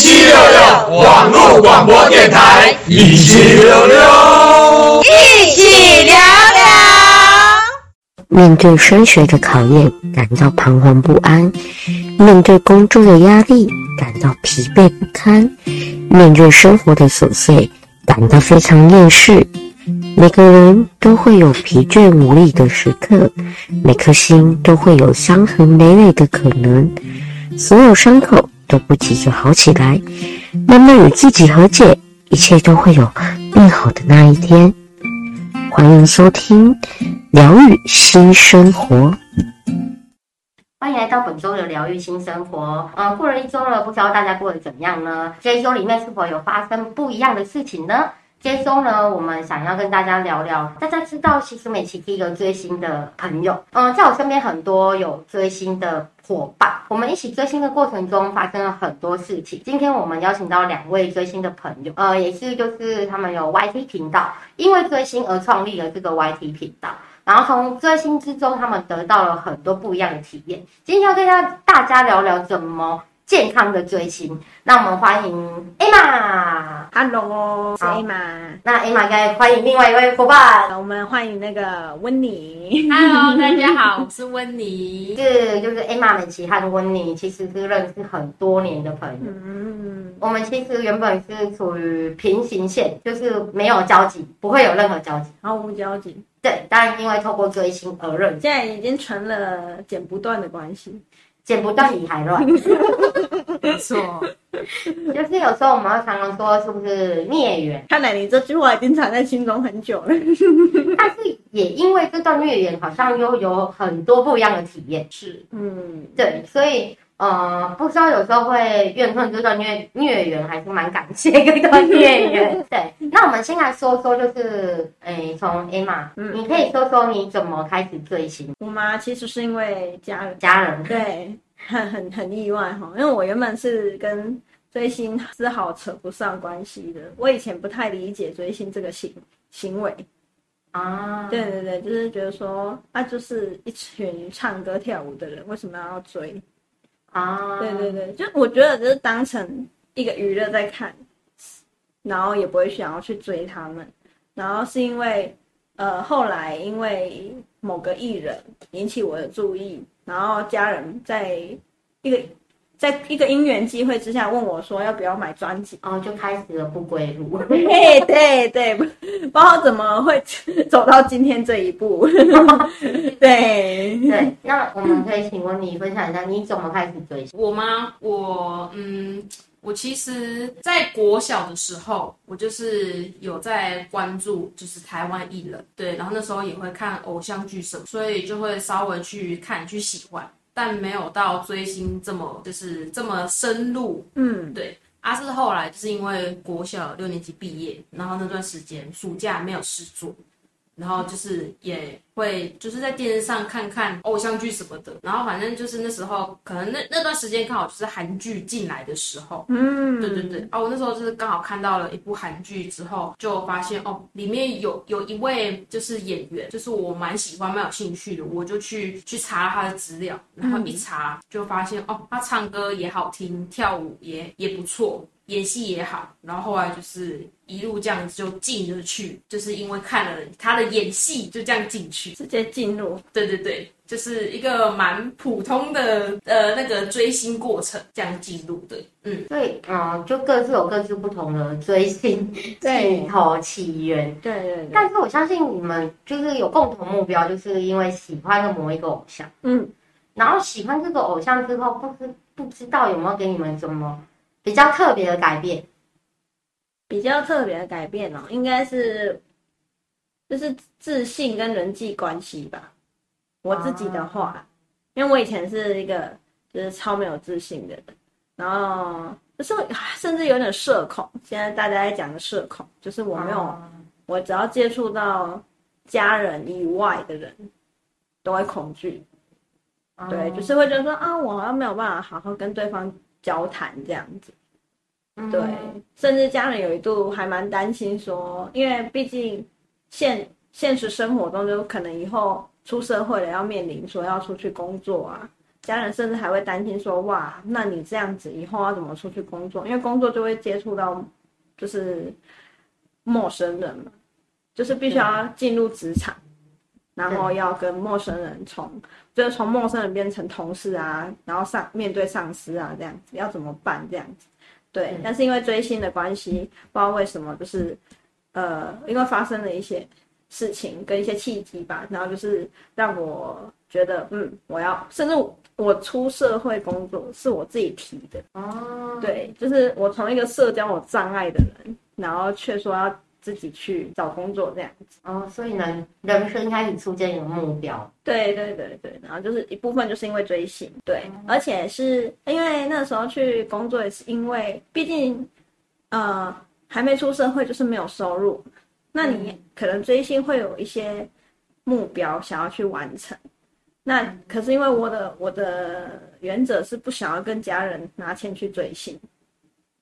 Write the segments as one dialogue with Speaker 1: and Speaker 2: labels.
Speaker 1: 七六六网络广播电台，一七六六，
Speaker 2: 一起聊聊。
Speaker 3: 面对升学的考验，感到彷徨不安；面对工作的压力，感到疲惫不堪；面对生活的琐碎，感到非常厌世。每个人都会有疲倦无力的时刻，每颗心都会有伤痕累累的可能。所有伤口都不急着好起来，慢慢与自己和解，一切都会有变好的那一天。欢迎收听疗愈新生活。
Speaker 4: 欢迎来到本周的疗愈新生活。嗯，过了一周了，不知道大家过得怎么样呢？这一周里面是否有发生不一样的事情呢？这一周呢，我们想要跟大家聊聊。大家知道，其实美琪是一个追星的朋友。嗯，在我身边很多有追星的伙伴，我们一起追星的过程中发生了很多事情。今天我们邀请到两位追星的朋友，呃，也是就是他们有 YT 频道，因为追星而创立了这个 YT 频道。然后从追星之中，他们得到了很多不一样的体验。今天要跟大家聊聊怎么健康的追星。那我们欢迎 Emma。
Speaker 5: Hello，是 Emma。
Speaker 4: 那 Emma 该欢迎另外一位伙伴。
Speaker 5: 我们欢迎那个温妮。
Speaker 2: Hello，大家好，我是温妮。
Speaker 4: 是，就是 Emma 美琪和温妮其实是认识很多年的朋友。嗯，我们其实原本是处于平行线，就是没有交集，不会有任何交集，
Speaker 5: 毫无交集。
Speaker 4: 对，当然因为透过追星而认识，
Speaker 5: 现在已经成了剪不断的关系。
Speaker 4: 剪不断理还乱，
Speaker 2: 没错，
Speaker 4: 就是有时候我们会常常说是不是孽缘？
Speaker 5: 看来你这句话已经藏在心中很久了。
Speaker 4: 但是也因为这段孽缘，好像又有很多不一样的体验。
Speaker 5: 是，嗯，
Speaker 4: 对，所以。呃，不知道有时候会怨恨这段孽孽缘，还是蛮感谢这段孽缘。对，那我们先来说说，就是，诶，从 Emma，嗯，你可以说说你怎么开始追星？
Speaker 5: 我妈？其实是因为家人，
Speaker 4: 家人，
Speaker 5: 对，很很很意外哈，因为我原本是跟追星丝毫扯不上关系的。我以前不太理解追星这个行行为啊，对对对，就是觉得说，啊，就是一群唱歌跳舞的人，为什么要追？啊，对对对，就我觉得就是当成一个娱乐在看，然后也不会想要去追他们，然后是因为，呃，后来因为某个艺人引起我的注意，然后家人在一个。在一个因缘机会之下，问我说要不要买专辑，
Speaker 4: 然后就开始了不归路。
Speaker 5: 对对对，不知道怎么会 走到今天这一步。对
Speaker 4: 对，那我们可以请问你分享一下你怎么开始追星？
Speaker 2: 我吗？我嗯，我其实在国小的时候，我就是有在关注，就是台湾艺人，对，然后那时候也会看偶像剧什么，所以就会稍微去看去喜欢。但没有到追星这么就是这么深入，嗯，对。他、是后来就是因为国小六年级毕业，然后那段时间暑假没有事做。然后就是也会就是在电视上看看偶像剧什么的，然后反正就是那时候可能那那段时间刚好就是韩剧进来的时候，嗯，对对对，哦，我那时候就是刚好看到了一部韩剧之后，就发现哦，里面有有一位就是演员，就是我蛮喜欢蛮有兴趣的，我就去去查他的资料，然后一查就发现哦，他唱歌也好听，跳舞也也不错。演戏也好，然后后来就是一路这样就进了去，就是因为看了他的演戏，就这样进去，
Speaker 5: 直接进入。
Speaker 2: 对对对，就是一个蛮普通的呃那个追星过程，这样进入的。嗯，
Speaker 4: 对，嗯，就各自有各自不同的追星起头起源。对对对。但是我相信你们就是有共同目标，就是因为喜欢的某一个偶像。嗯。然后喜欢这个偶像之后，不知不知道有没有给你们什么？比较特别的改变，
Speaker 5: 比较特别的改变哦，应该是就是自信跟人际关系吧。我自己的话，啊、因为我以前是一个就是超没有自信的人，然后就是甚至有点社恐。现在大家在讲的社恐，就是我没有，啊、我只要接触到家人以外的人，都会恐惧。啊、对，就是会觉得说啊，我好像没有办法好好跟对方交谈这样子。对，甚至家人有一度还蛮担心说，因为毕竟现现实生活中就可能以后出社会了，要面临说要出去工作啊家人甚至还会担心说，哇，那你这样子以后要怎么出去工作？因为工作就会接触到就是陌生人嘛，就是必须要进入职场，然后要跟陌生人从就是从陌生人变成同事啊，然后上面对上司啊这样子，要怎么办这样子？对，但是因为追星的关系，不知道为什么就是呃，因为发生了一些。事情跟一些契机吧，然后就是让我觉得，嗯，我要，甚至我出社会工作是我自己提的哦，对，就是我从一个社交有障碍的人，然后却说要自己去找工作这样子。
Speaker 4: 哦，所以呢，人生开始出现一个目标，
Speaker 5: 对对对对，然后就是一部分就是因为追星，对，而且是因为那时候去工作也是因为，毕竟呃还没出社会，就是没有收入。那你可能追星会有一些目标想要去完成，那可是因为我的我的原则是不想要跟家人拿钱去追星。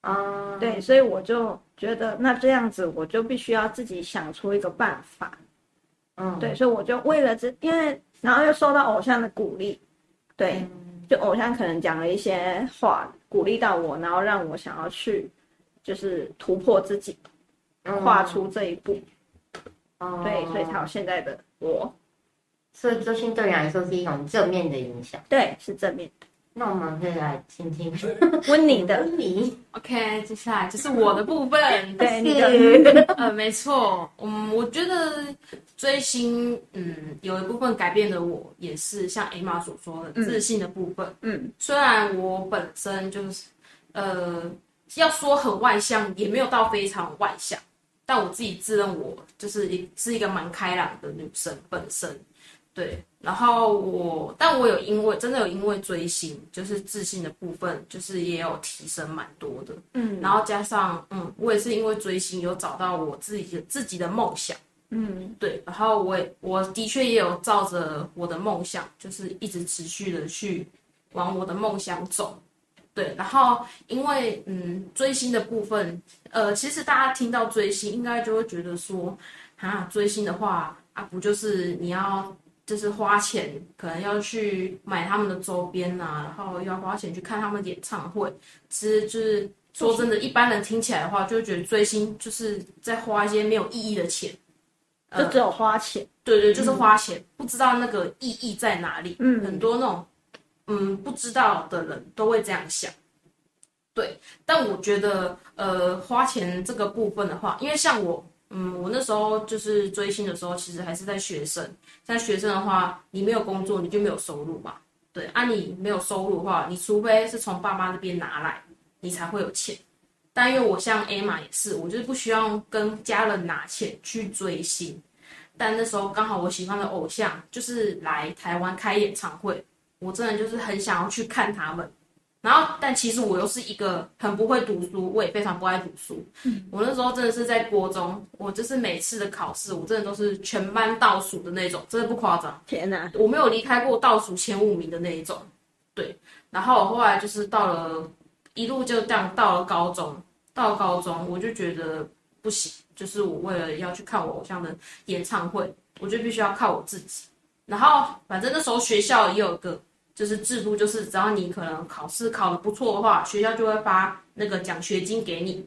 Speaker 5: 啊，对，所以我就觉得那这样子我就必须要自己想出一个办法，嗯，对，所以我就为了这，因为然后又受到偶像的鼓励，对，就偶像可能讲了一些话鼓励到我，然后让我想要去就是突破自己。跨出这一步，嗯、对，所以才有现在的我。
Speaker 4: 所以周星对你来说是一种正面的影响，
Speaker 5: 对，是正面。的。
Speaker 4: 那我们可以来听听
Speaker 5: 温妮的。
Speaker 4: 温妮
Speaker 2: ，OK，接下来就是我的部分。
Speaker 5: 对，你的，
Speaker 2: 呃，没错，嗯，我觉得追星，嗯，有一部分改变的我，也是像 Emma 所说的自信的部分。嗯，虽然我本身就是，呃，要说很外向，也没有到非常外向。但我自己自认我就是一是一个蛮开朗的女生本身，对。然后我，但我有因为真的有因为追星，就是自信的部分，就是也有提升蛮多的。嗯。然后加上，嗯，我也是因为追星有找到我自己的自己的梦想。嗯。对。然后我也我的确也有照着我的梦想，就是一直持续的去往我的梦想走。对，然后因为嗯追星的部分，呃，其实大家听到追星，应该就会觉得说，啊，追星的话啊，不就是你要就是花钱，可能要去买他们的周边啊，然后要花钱去看他们演唱会。其实就是说真的，一般人听起来的话，就会觉得追星就是在花一些没有意义的钱，
Speaker 5: 就只有花钱。呃、
Speaker 2: 对对，就是花钱，嗯、不知道那个意义在哪里。嗯，很多那种。嗯，不知道的人都会这样想，对。但我觉得，呃，花钱这个部分的话，因为像我，嗯，我那时候就是追星的时候，其实还是在学生。在学生的话，你没有工作，你就没有收入嘛。对，啊，你没有收入的话，你除非是从爸妈那边拿来，你才会有钱。但因为我像 Emma 也是，我就是不需要跟家人拿钱去追星。但那时候刚好我喜欢的偶像就是来台湾开演唱会。我真的就是很想要去看他们，然后但其实我又是一个很不会读书，我也非常不爱读书。嗯，我那时候真的是在国中，我就是每次的考试，我真的都是全班倒数的那种，真的不夸张。
Speaker 5: 天哪，
Speaker 2: 我没有离开过倒数前五名的那一种。对，然后我后来就是到了一路就这样到了高中，到了高中我就觉得不行，就是我为了要去看我偶像的演唱会，我就必须要靠我自己。然后反正那时候学校也有一个。就是制度，就是只要你可能考试考得不错的话，学校就会发那个奖学金给你。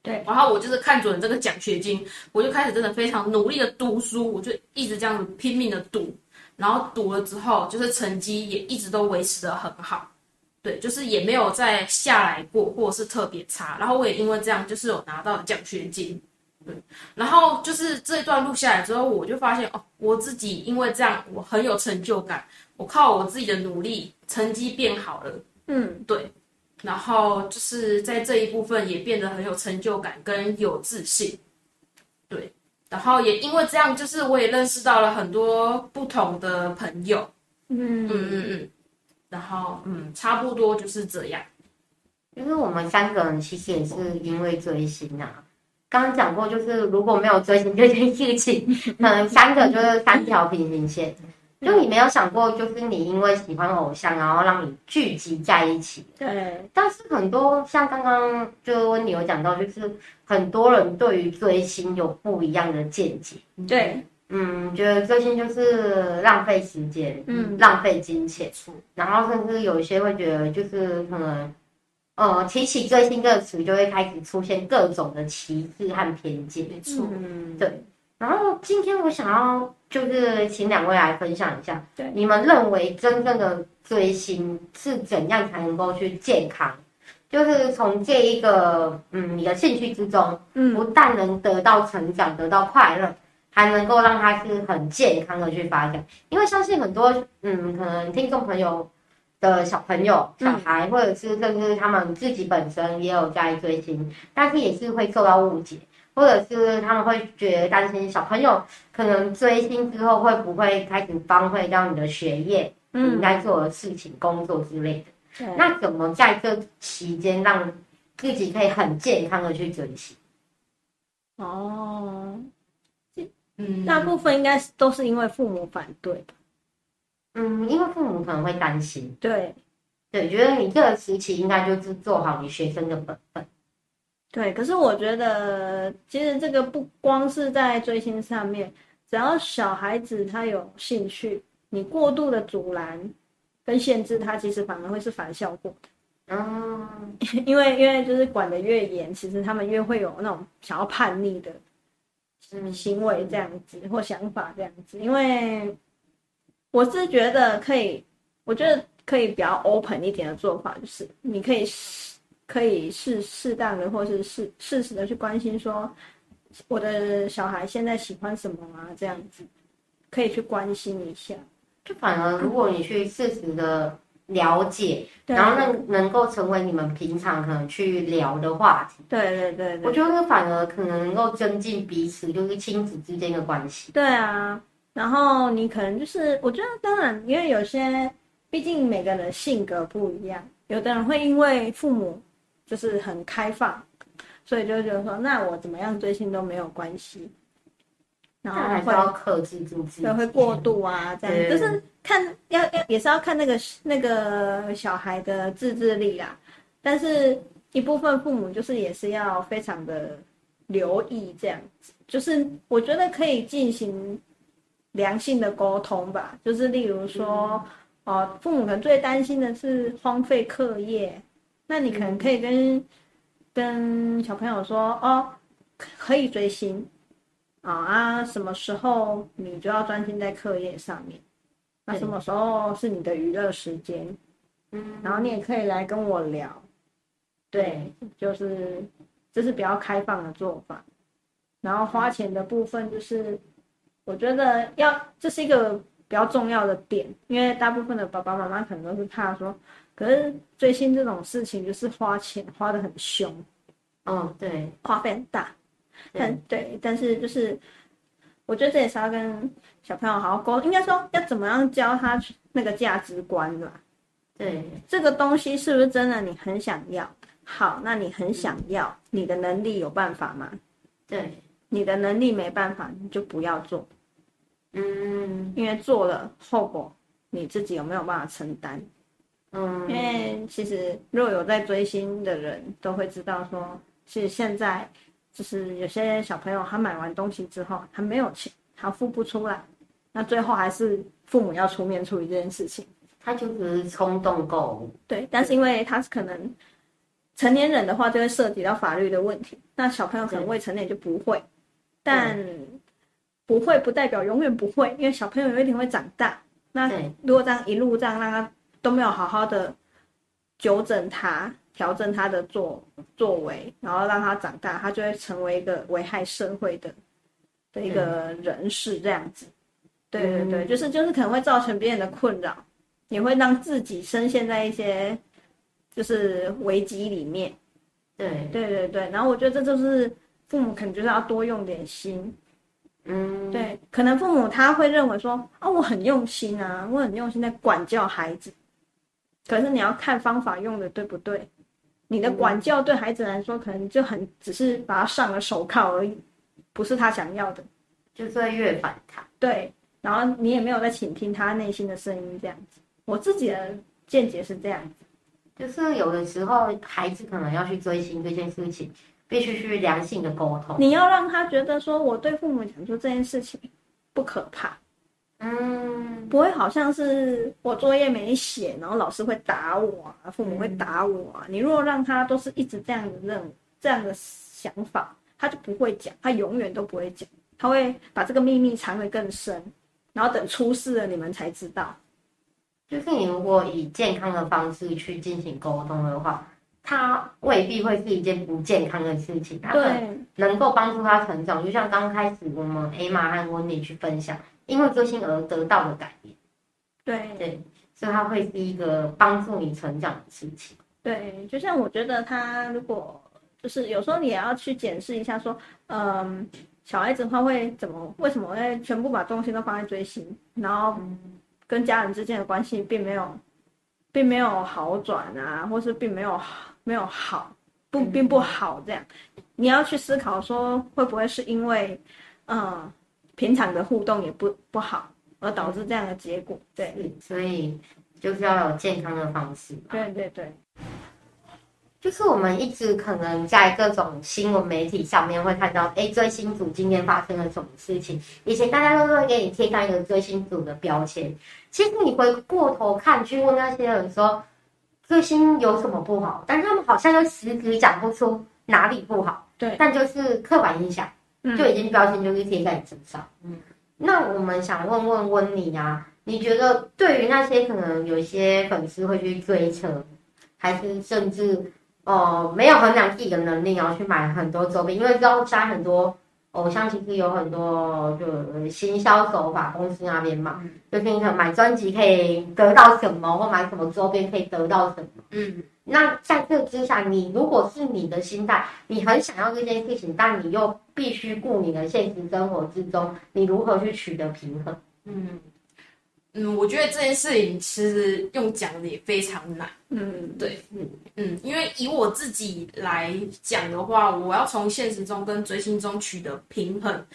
Speaker 2: 对，然后我就是看准这个奖学金，我就开始真的非常努力的读书，我就一直这样子拼命的读，然后读了之后，就是成绩也一直都维持的很好。对，就是也没有再下来过，或者是特别差。然后我也因为这样，就是有拿到奖学金。对，然后就是这一段录下来之后，我就发现哦，我自己因为这样，我很有成就感。我靠我自己的努力，成绩变好了，嗯，对，然后就是在这一部分也变得很有成就感跟有自信，对，然后也因为这样，就是我也认识到了很多不同的朋友，嗯。嗯嗯嗯，然后嗯，差不多就是这样。
Speaker 4: 就是我们三个人其实也是因为追星啊，刚刚讲过，就是如果没有追星这件事情，可能三个就是三条平行线。就你没有想过，就是你因为喜欢偶像，然后让你聚集在一起。对。但是很多像刚刚就温妮有讲到，就是很多人对于追星有不一样的见解。
Speaker 5: 对。
Speaker 4: 嗯，觉得追星就是浪费时间，嗯，浪费金钱，然后甚至有一些会觉得就是可能，呃，提起追星这个词，就会开始出现各种的歧视和偏见，没错，嗯，对。然后今天我想要就是请两位来分享一下，对，你们认为真正的追星是怎样才能够去健康？就是从这一个嗯你的兴趣之中，嗯，不但能得到成长，得到快乐。还能够让他是很健康的去发展，因为相信很多嗯，可能听众朋友的小朋友、小孩，或者是甚至他们自己本身也有在追星，但是也是会受到误解，或者是他们会觉得担心小朋友可能追星之后会不会开始荒废掉你的学业，嗯应该做的事情、工作之类的。那怎么在这期间让自己可以很健康的去追星？
Speaker 5: 哦。嗯，大部分应该是都是因为父母反对。
Speaker 4: 嗯，因为父母可能会担心。
Speaker 5: 对，
Speaker 4: 对，觉得你这个时期应该就是做好你学生的本分。
Speaker 5: 对，可是我觉得其实这个不光是在追星上面，只要小孩子他有兴趣，你过度的阻拦跟限制他，其实反而会是反效果的。嗯，因为因为就是管得越严，其实他们越会有那种想要叛逆的。行为这样子或想法这样子，因为我是觉得可以，我觉得可以比较 open 一点的做法，就是你可以适可以适适当的或是适适时的去关心说，我的小孩现在喜欢什么啊？这样子可以去关心一下。
Speaker 4: 就反而如果你去适时的。了解，然后能能够成为你们平常可能去聊的话题。
Speaker 5: 对对对，对，
Speaker 4: 我觉得反而可能能够增进彼此就是亲子之间的关系。
Speaker 5: 对啊，然后你可能就是，我觉得当然，因为有些毕竟每个人性格不一样，有的人会因为父母就是很开放，所以就觉得说，那我怎么样追星都没有关系。然后还
Speaker 4: 会要克制住自己，
Speaker 5: 对，会过度啊，这样就是看要要也是要看那个那个小孩的自制力啦。但是一部分父母就是也是要非常的留意这样子，就是我觉得可以进行良性的沟通吧。就是例如说，哦、嗯呃，父母可能最担心的是荒废课业，那你可能可以跟、嗯、跟小朋友说，哦，可以追星。啊啊！什么时候你就要专心在课业上面？那什么时候是你的娱乐时间？嗯，然后你也可以来跟我聊。对，就是这是比较开放的做法。然后花钱的部分，就是我觉得要这是一个比较重要的点，因为大部分的爸爸妈妈可能都是怕说，可是追星这种事情就是花钱花的很凶。
Speaker 4: 嗯，对，
Speaker 5: 花费很大。但对，但是就是，我觉得这也是要跟小朋友好好沟通，应该说要怎么样教他那个价值观吧。
Speaker 4: 对，
Speaker 5: 这个东西是不是真的你很想要？好，那你很想要，你的能力有办法吗？
Speaker 4: 对，
Speaker 5: 你的能力没办法，你就不要做。
Speaker 4: 嗯，
Speaker 5: 因为做了后果你自己有没有办法承担？
Speaker 4: 嗯，
Speaker 5: 因为其实若有在追星的人都会知道说，其实现在。就是有些小朋友，他买完东西之后，他没有钱，他付不出来，那最后还是父母要出面处理这件事情。
Speaker 4: 他就只是冲动购物。
Speaker 5: 对，但是因为他是可能成年人的话，就会涉及到法律的问题。那小朋友可能未成年就不会，但不会不代表永远不会，因为小朋友有一天会长大。那如果这样一路这样让他都没有好好的纠正他。调整他的作作为，然后让他长大，他就会成为一个危害社会的的一个人士，这样子。对对对，就是就是可能会造成别人的困扰，也会让自己深陷在一些就是危机里面。
Speaker 4: 对
Speaker 5: 对对对，然后我觉得这就是父母可能就是要多用点心。
Speaker 4: 嗯，
Speaker 5: 对，可能父母他会认为说啊，我很用心啊，我很用心在管教孩子，可是你要看方法用的对不对。你的管教对孩子来说，可能就很只是把他上了手铐而已，不是他想要的，
Speaker 4: 就是会越反抗。
Speaker 5: 对，然后你也没有在倾听他内心的声音，这样子。我自己的见解是这样子，
Speaker 4: 就是有的时候孩子可能要去追星这件事情，必须去良性的沟通。
Speaker 5: 你要让他觉得说，我对父母讲出这件事情，不可怕。嗯，不会好像是我作业没写，然后老师会打我啊，父母会打我啊。你如果让他都是一直这样的认这样的想法，他就不会讲，他永远都不会讲，他会把这个秘密藏得更深，然后等出事了你们才知道。
Speaker 4: 就是你如果以健康的方式去进行沟通的话，他未必会是一件不健康的事情，他能够帮助他成长。就像刚开始我们 Emma 和温妮去分享。因为追星而得到的改变，
Speaker 5: 对对，
Speaker 4: 所以它会是一个帮助你成长的事情。
Speaker 5: 对，就像我觉得他如果就是有时候你也要去检视一下，说，嗯，小孩子他会怎么，为什么会全部把重心都放在追星，然后跟家人之间的关系并没有，并没有好转啊，或是并没有没有好，不并不好这样，你要去思考说，会不会是因为，嗯。平常的互动也不不好，而导致这样的结果。对，
Speaker 4: 所以就是要有健康的方式。
Speaker 5: 对对对，
Speaker 4: 就是我们一直可能在各种新闻媒体上面会看到，哎，追星族今天发生了什么事情？以前大家都会给你贴上一个追星族的标签。其实你回过头看，去问那些人说，追星有什么不好？但他们好像又实质讲不出哪里不好。
Speaker 5: 对，
Speaker 4: 但就是刻板印象。就已经标签就是贴在你身上。嗯，那我们想问问温妮啊，你觉得对于那些可能有一些粉丝会去追车，还是甚至哦、呃、没有衡量自己的能力，然后去买很多周边，因为知道现在很多偶像其实有很多就行销手法，公司那边嘛，就是你可能买专辑可以得到什么，或买什么周边可以得到什么。嗯。那在这之下，你如果是你的心态，你很想要这件事情，但你又必须顾你的现实生活之中，你如何去取得平衡？
Speaker 2: 嗯嗯，我觉得这件事情其实用讲的也非常难。嗯，对，嗯嗯，因为以我自己来讲的话，我要从现实中跟追星中取得平衡。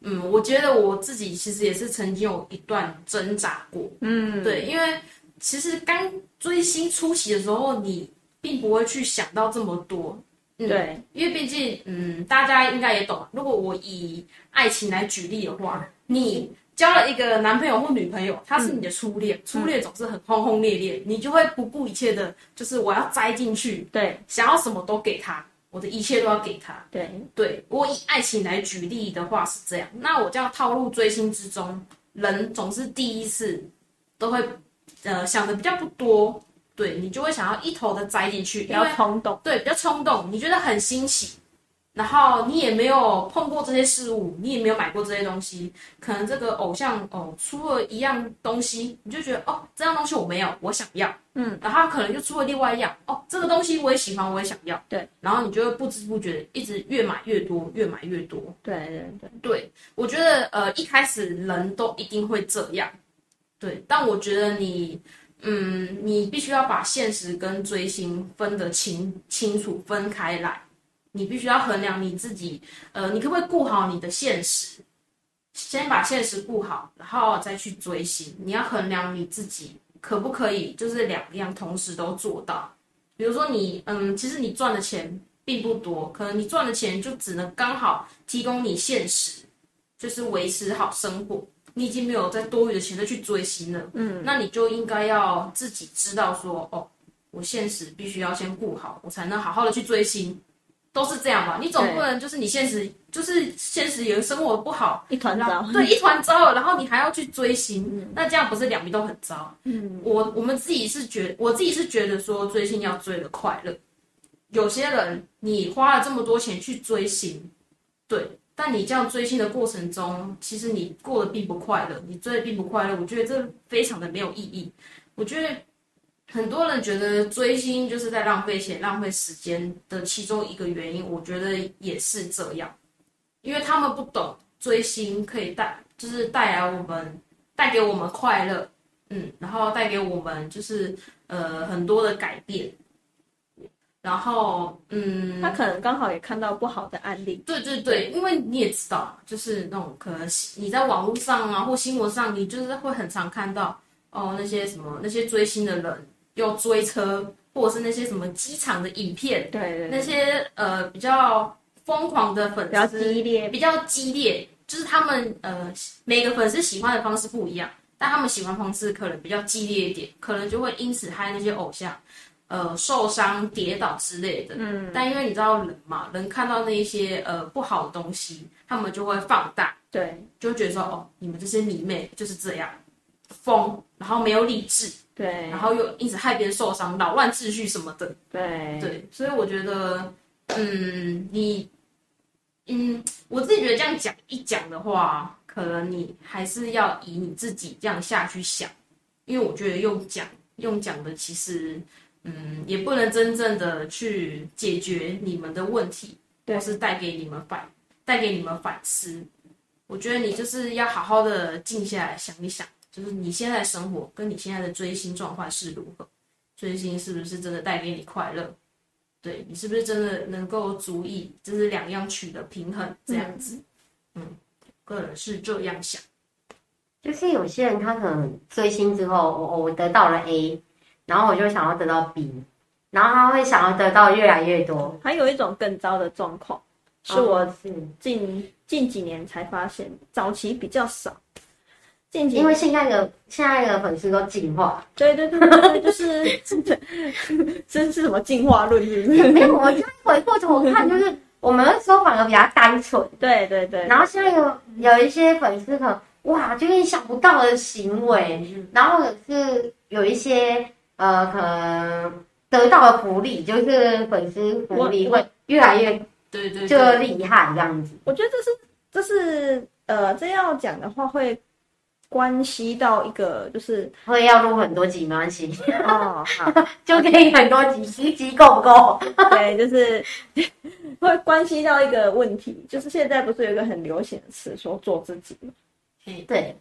Speaker 2: 嗯，我觉得我自己其实也是曾经有一段挣扎过。嗯，对，因为其实刚追星初期的时候，你并不会去想到这么多，嗯、对，因为毕竟，嗯，大家应该也懂。如果我以爱情来举例的话，你交了一个男朋友或女朋友，他是你的初恋，嗯、初恋总是很轰轰烈烈，你就会不顾一切的，就是我要栽进去，对，想要什么都给他，我的一切都要给他，对，对，我以爱情来举例的话是这样，那我这样套路追星之中，人总是第一次都会，呃，想的比较不多。对，你就会想要一头的栽进去，比较冲动。对，比较冲动，你觉得很新奇，然后你也没有碰过这些事物，你也没有买过这些东西，可能这个偶像哦出了一样东西，你就觉得哦这样东西我没有，我想要，嗯，然后可能就出了另外一样，哦这个东西我也喜欢，我也想要，对，然后你就会不知不觉一直越买越多，越买越多。对对对，对，我觉得呃一开始人都一定会这样，对，但我觉得你。嗯，嗯你必须要把现实跟追星分得清清楚，分开来。你必须要衡量你自己，呃，你可不可以顾好你的现实？先把现实顾好，然后再去追星。你要衡量你自己可不可以，就是两样同时都做到。比如说你，嗯，其实你赚的钱并不多，可能你赚的钱就只能刚好提供你现实，就是维持好生活。你已经没有再多余的钱再去追星了，嗯，那你就应该要自己知道说，哦，我现实必须要先顾好，我才能好好的去追星，都是这样吧？你总不能就是你现实就是现实有生活不好，一团糟，对，一团糟，然后你还要去追星，嗯，那这样不是两边都很糟？嗯，我我们自己是觉，我自己是觉得说追星要追的快乐，有些人你花了这么多钱去追星，对。但你这样追星的过程中，其实你过得并不快乐，你追的并不快乐。我觉得这非常的没有意义。我觉得很多人觉得追星就是在浪费钱、浪费时间的其中一个原因，我觉得也是这样，因为他们不懂追星可以带，就是带来我们带给我们快乐，嗯，然后带给我们就是呃很多的改变。然后，嗯，
Speaker 5: 他可能刚好也看到不好的案例。
Speaker 2: 对对对，因为你也知道，就是那种可能你在网络上啊或新闻上，你就是会很常看到哦那些什么那些追星的人又追车，或者是那些什么机场的影片，对对，对，那些呃比较疯狂的粉丝，比较激烈，比较激烈，就是他们呃每个粉丝喜欢的方式不一样，但他们喜欢方式可能比较激烈一点，可能就会因此害那些偶像呃受伤、跌倒之类的。嗯，但因为你知道人嘛，人看到那一些呃不好的东西，他们就会放大，
Speaker 5: 对，
Speaker 2: 就觉得说哦，你们这些迷妹就是这样疯，然后没有理智，
Speaker 5: 对，
Speaker 2: 然后又一直害别人受伤、扰乱秩序什么的，
Speaker 5: 对。
Speaker 2: 对，所以我觉得，嗯，你。嗯，我自己觉得这样讲一讲的话，可能你还是要以你自己这样下去想，因为我觉得用讲用讲的，其实嗯，也不能真正的去解决你们的问题，或是带给你们反带给你们反思。我觉得你就是要好好的静下来想一想，就是你现在生活跟你现在的追星状况是如何，追星是不是真的带给你快乐？对，你是不是真的能够足以，就是两样取得平衡这样子？嗯，嗯，个人是这样想。
Speaker 4: 就是有些人他可能追星之后，我我得到了 A，然后我就想要得到 B，然后他会想要得到越来越多。
Speaker 5: 还有一种更糟的状况，是我近近几年才发现，早期比较少。
Speaker 4: 近几因为现在的现在的粉丝都进化，
Speaker 5: 对对对对，就是这 这是什么进化论？是不是？
Speaker 4: 没有，我就回过头看，就是我们那时候反而比较单纯，
Speaker 5: 对对对。
Speaker 4: 然后现在有有一些粉丝可能哇，就意想不到的行为，然后是有一些呃，可能得到的福利，就是粉丝福利会越来越
Speaker 2: 对对
Speaker 4: 就厉害这样子。
Speaker 5: 我觉得这是这是呃，这要讲的话会。关系到一个就是
Speaker 4: 会要录很多集，没关系哦，好，就可以很多集，十集够不够？
Speaker 5: 对，就是 会关系到一个问题，就是现在不是有一个很流行的词说做自己吗？
Speaker 4: 对，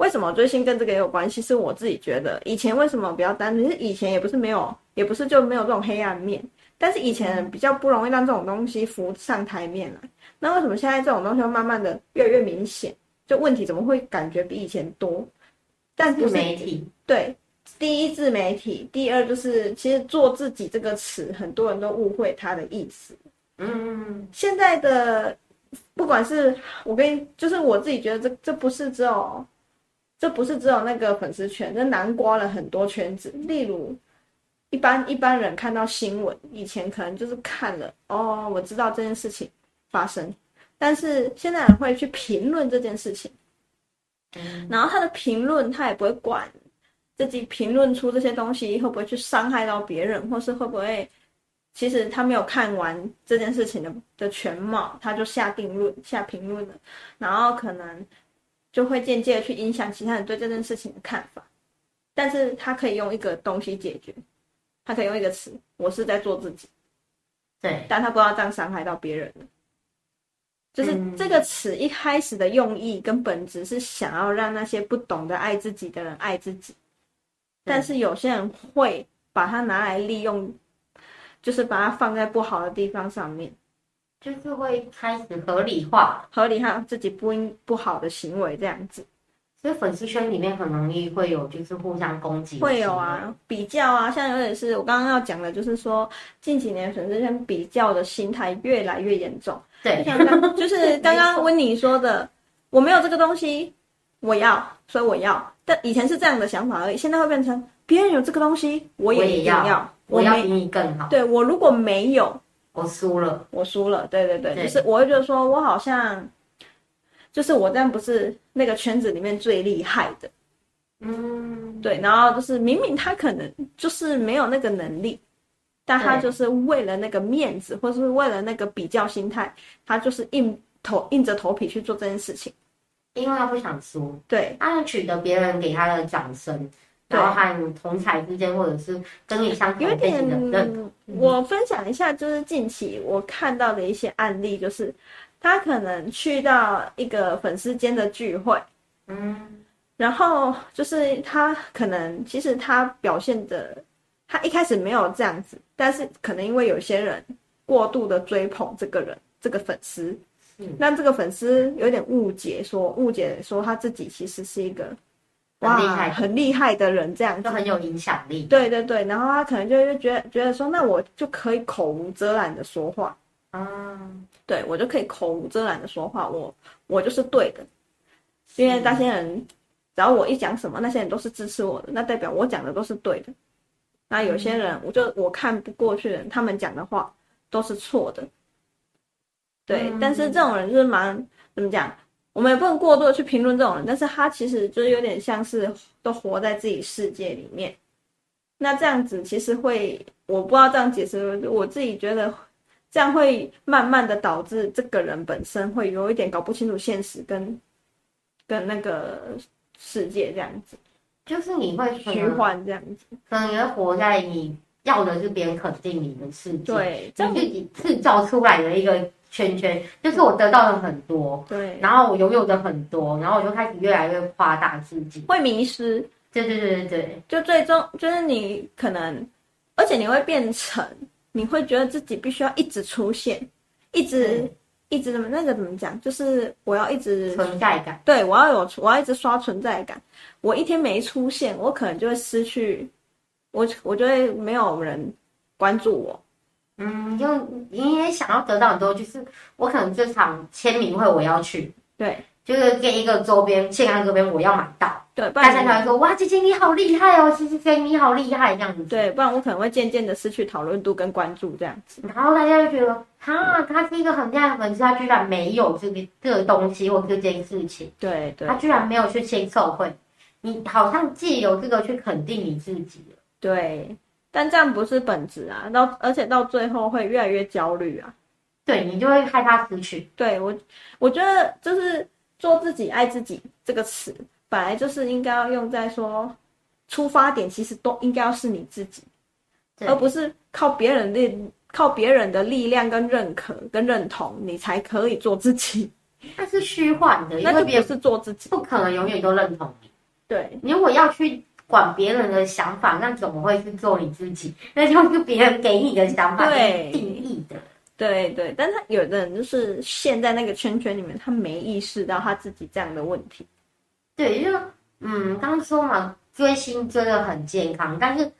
Speaker 5: 为什么追星跟这个也有关系？是我自己觉得，以前为什么比较单纯？是以前也不是没有，也不是就没有这种黑暗面，但是以前比较不容易让这种东西浮上台面来。那为什么现在这种东西会慢慢的越来越明显？就问题怎么会感觉比以前多？但是
Speaker 4: 媒体
Speaker 5: 对，第一自媒体，第二就是其实做自己这个词，很多人都误会它的意思。嗯，现在的不管是我跟你，就是我自己觉得这这不是只有，这不是只有那个粉丝圈，这南瓜了很多圈子。例如一般一般人看到新闻，以前可能就是看了哦，我知道这件事情发生。但是现在人会去评论这件事情，然后他的评论他也不会管自己评论出这些东西会不会去伤害到别人，或是会不会其实他没有看完这件事情的的全貌，他就下定论下评论了，然后可能就会间接的去影响其他人对这件事情的看法。但是他可以用一个东西解决，他可以用一个词，我是在做自己，
Speaker 4: 对，
Speaker 5: 但他不知道这样伤害到别人。就是这个词一开始的用意跟本质是想要让那些不懂得爱自己的人爱自己，但是有些人会把它拿来利用，就是把它放在不好的地方上面，
Speaker 4: 就是会开始合理化，
Speaker 5: 合理化自己不应不好的行为这样子。
Speaker 4: 所以粉丝圈里面很容易会有就是互相攻击，
Speaker 5: 会有啊，比较啊，像有点是我刚刚要讲的，就是说近几年粉丝圈比较的心态越来越严重。
Speaker 4: 对，
Speaker 5: 像刚就是刚刚温妮说的，我没有这个东西，我要，所以我要。但以前是这样的想法而已，现在会变成别人有这个东西，我也一定要，
Speaker 4: 我要比你更好。
Speaker 5: 对，我如果没有，
Speaker 4: 我输了，
Speaker 5: 我输了。对对对，就是我会觉得说我好像，就是我这样不是那个圈子里面最厉害的。嗯，对，然后就是明明他可能就是没有那个能力。但他就是为了那个面子，或是为了那个比较心态，他就是硬头硬着头皮去做这件事情，
Speaker 4: 因为他不想输。
Speaker 5: 对，
Speaker 4: 他想取得别人给他的掌声，然后和同侪之间，或者是跟你相同类型的人。
Speaker 5: 我分享一下，就是近期我看到的一些案例，就是他可能去到一个粉丝间的聚会，嗯，然后就是他可能其实他表现的。他一开始没有这样子，但是可能因为有些人过度的追捧这个人，这个粉丝，让这个粉丝有点误解说，说误解说他自己其实是一个
Speaker 4: 很厉害、
Speaker 5: 很厉害的人，这样子
Speaker 4: 都很有影响力。
Speaker 5: 对对对，然后他可能就会觉得觉得说，那我就可以口无遮拦的说话，嗯，对，我就可以口无遮拦的说话，我我就是对的，因为那些人只要我一讲什么，那些人都是支持我的，那代表我讲的都是对的。那有些人，我就我看不过去的人，他们讲的话都是错的。对，但是这种人就是蛮怎么讲？我们也不能过度的去评论这种人，但是他其实就是有点像是都活在自己世界里面。那这样子其实会，我不知道这样解释，我自己觉得。这样会慢慢的导致这个人本身会有一点搞不清楚现实跟跟那个世界这样子，
Speaker 4: 就是你会
Speaker 5: 虚幻这样子，
Speaker 4: 可能你会活在你要的是别人肯定你的世界，
Speaker 5: 对，
Speaker 4: 这样自己制造出来的一个圈圈，就是我得到了很多，
Speaker 5: 对，
Speaker 4: 然后我拥有的很多，然后我就开始越来越夸大自己，
Speaker 5: 会迷失，
Speaker 4: 对对对对对，
Speaker 5: 就最终就是你可能，而且你会变成。你会觉得自己必须要一直出现，一直、嗯、一直怎么那个怎么讲？就是我要一直
Speaker 4: 存在感，
Speaker 5: 对，我要有，我要一直刷存在感。我一天没出现，我可能就会失去，我我就会没有人关注我。
Speaker 4: 嗯，就你也想要得到很多，就是我可能这场签名会我要去，
Speaker 5: 对。
Speaker 4: 就是给一个周边，庆安周边我要买到，对，大家才会说哇，姐姐你好厉害哦，谢谢你好厉害这样子，
Speaker 5: 对，不然我可能会渐渐的失去讨论度跟关注这样子，
Speaker 4: 然后大家就觉得，哈，他是一个很厉害的粉丝，他居然没有这个这个东西或这件事情，
Speaker 5: 对对，
Speaker 4: 他居然没有去签售会，你好像借由这个去肯定你自己了，
Speaker 5: 对，但这样不是本质啊，到而且到最后会越来越焦虑啊，
Speaker 4: 对你就会害怕失去，
Speaker 5: 对我，我觉得就是。做自己、爱自己这个词，本来就是应该要用在说，出发点其实都应该要是你自己，而不是靠别人的靠别人的力量跟认可跟认同，你才可以做自己。
Speaker 4: 那是虚幻的，
Speaker 5: 那就不是做自己，
Speaker 4: 不可能永远都认同你。
Speaker 5: 对，
Speaker 4: 你如果要去管别人的想法，那怎么会是做你自己？那就是别人给你的想法定义的。
Speaker 5: 对对，但他有的人就是陷在那个圈圈里面，他没意识到他自己这样的问题。
Speaker 4: 对，就嗯，刚刚说嘛，追星真的很健康，但是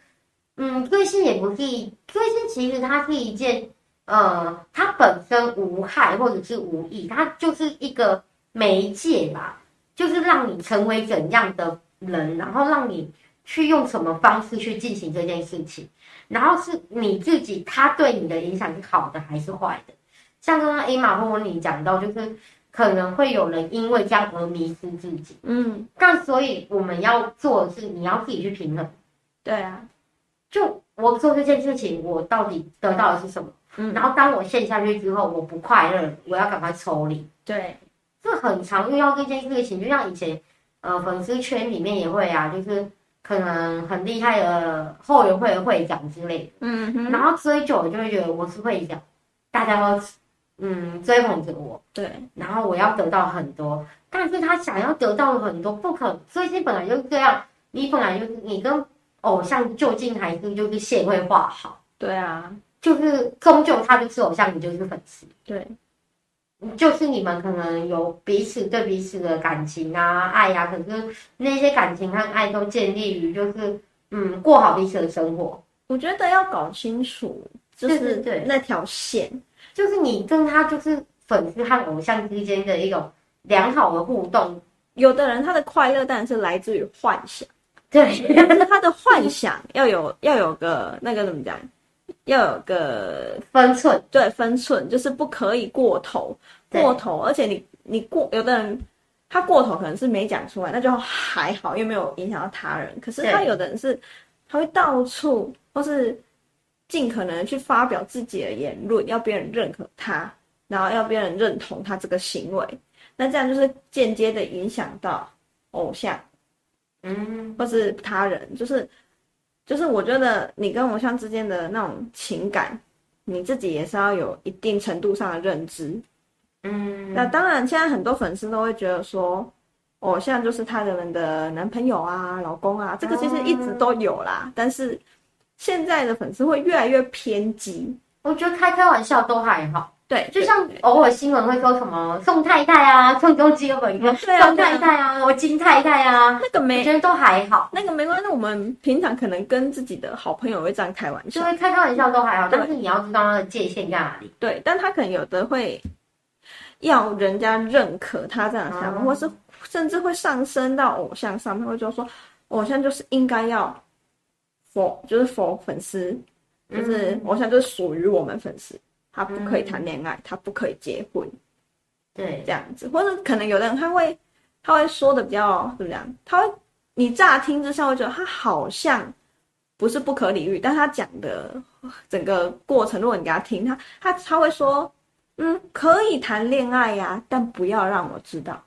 Speaker 4: 嗯，追星也不是追星，其实它是一件呃，它本身无害或者是无益，它就是一个媒介吧，就是让你成为怎样的人，然后让你去用什么方式去进行这件事情。然后是你自己，他对你的影响是好的还是坏的？像刚刚 A 玛或你讲到，就是可能会有人因为这样而迷失自己。嗯，但所以我们要做的是，你要自己去平衡。
Speaker 5: 对啊，
Speaker 4: 就我做这件事情，我到底得到的是什么？嗯，然后当我陷下去之后，我不快乐，我要赶快抽离。
Speaker 5: 对，
Speaker 4: 这很常遇到这件事情，就像以前，呃，粉丝圈里面也会啊，就是。可能很厉害的后援会会长之类的，嗯哼，然后追久了就会觉得我是会长，大家都嗯追捧着我，
Speaker 5: 对，
Speaker 4: 然后我要得到很多，但是他想要得到很多，不可能，追星本来就是这样，你本来就是你跟偶像究竟还是就是线会画好，
Speaker 5: 对啊，
Speaker 4: 就是终究他就是偶像，你就是粉丝，
Speaker 5: 对。
Speaker 4: 就是你们可能有彼此对彼此的感情啊、爱呀、啊，可是那些感情和爱都建立于就是嗯过好彼此的生活。
Speaker 5: 我觉得要搞清楚，就是对那条线，
Speaker 4: 就是你跟他就是粉丝和偶像之间的一种良好的互动。
Speaker 5: 有的人他的快乐当然是来自于幻想，
Speaker 4: 对，
Speaker 5: 但是他的幻想要有要有个那个怎么讲？要有个
Speaker 4: 分寸，
Speaker 5: 对，分寸就是不可以过头，过头，而且你你过，有的人他过头可能是没讲出来，那就还好，又没有影响到他人。可是他有的人是，他会到处或是尽可能去发表自己的言论，要别人认可他，然后要别人认同他这个行为，那这样就是间接的影响到偶像，嗯，或是他人，就是。就是我觉得你跟偶像之间的那种情感，你自己也是要有一定程度上的认知。嗯，那当然，现在很多粉丝都会觉得说，偶像就是他们的男朋友啊、老公啊，这个其实一直都有啦。嗯，但是现在的粉丝会越来越偏激，
Speaker 4: 我觉得开开玩笑都还好。
Speaker 5: 对，
Speaker 4: 就像偶尔新闻会说什么宋太太啊，宋仲基有一个宋太太啊，我金太太啊，
Speaker 5: 那个没，
Speaker 4: 我觉得都还好，
Speaker 5: 那个没关系。我们平常可能跟自己的好朋友会这样开玩笑，
Speaker 4: 就会开开玩笑都还好，但是你要知道他的界限在哪里。
Speaker 5: 对，但他可能有的会要人家认可他这样的想法，嗯、或是甚至会上升到偶像上面，会就说偶像就是应该要 for 就是 for 粉丝，就是偶像就是属于我们粉丝。他不可以谈恋爱，嗯，他不可以结婚，
Speaker 4: 对，
Speaker 5: 这样子，或者可能有的人他会，他会说的比较怎么样？他会，你乍听之下会觉得他好像不是不可理喻，但他讲的整个过程，如果你给他听，他他他会说，嗯，可以谈恋爱呀，但不要让我知道。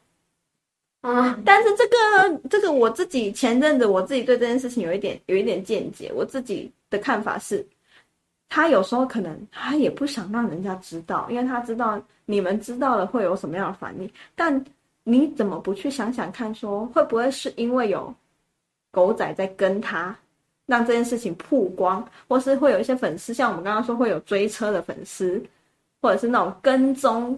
Speaker 5: 嗯，但是这个这个我自己前阵子我自己对这件事情有一点有一点见解，我自己的看法是。他有时候可能他也不想让人家知道，因为他知道你们知道了会有什么样的反应。但你怎么不去想想看，说会不会是因为有狗仔在跟他，让这件事情曝光，或是会有一些粉丝，像我们刚刚说会有追车的粉丝，或者是那种跟踪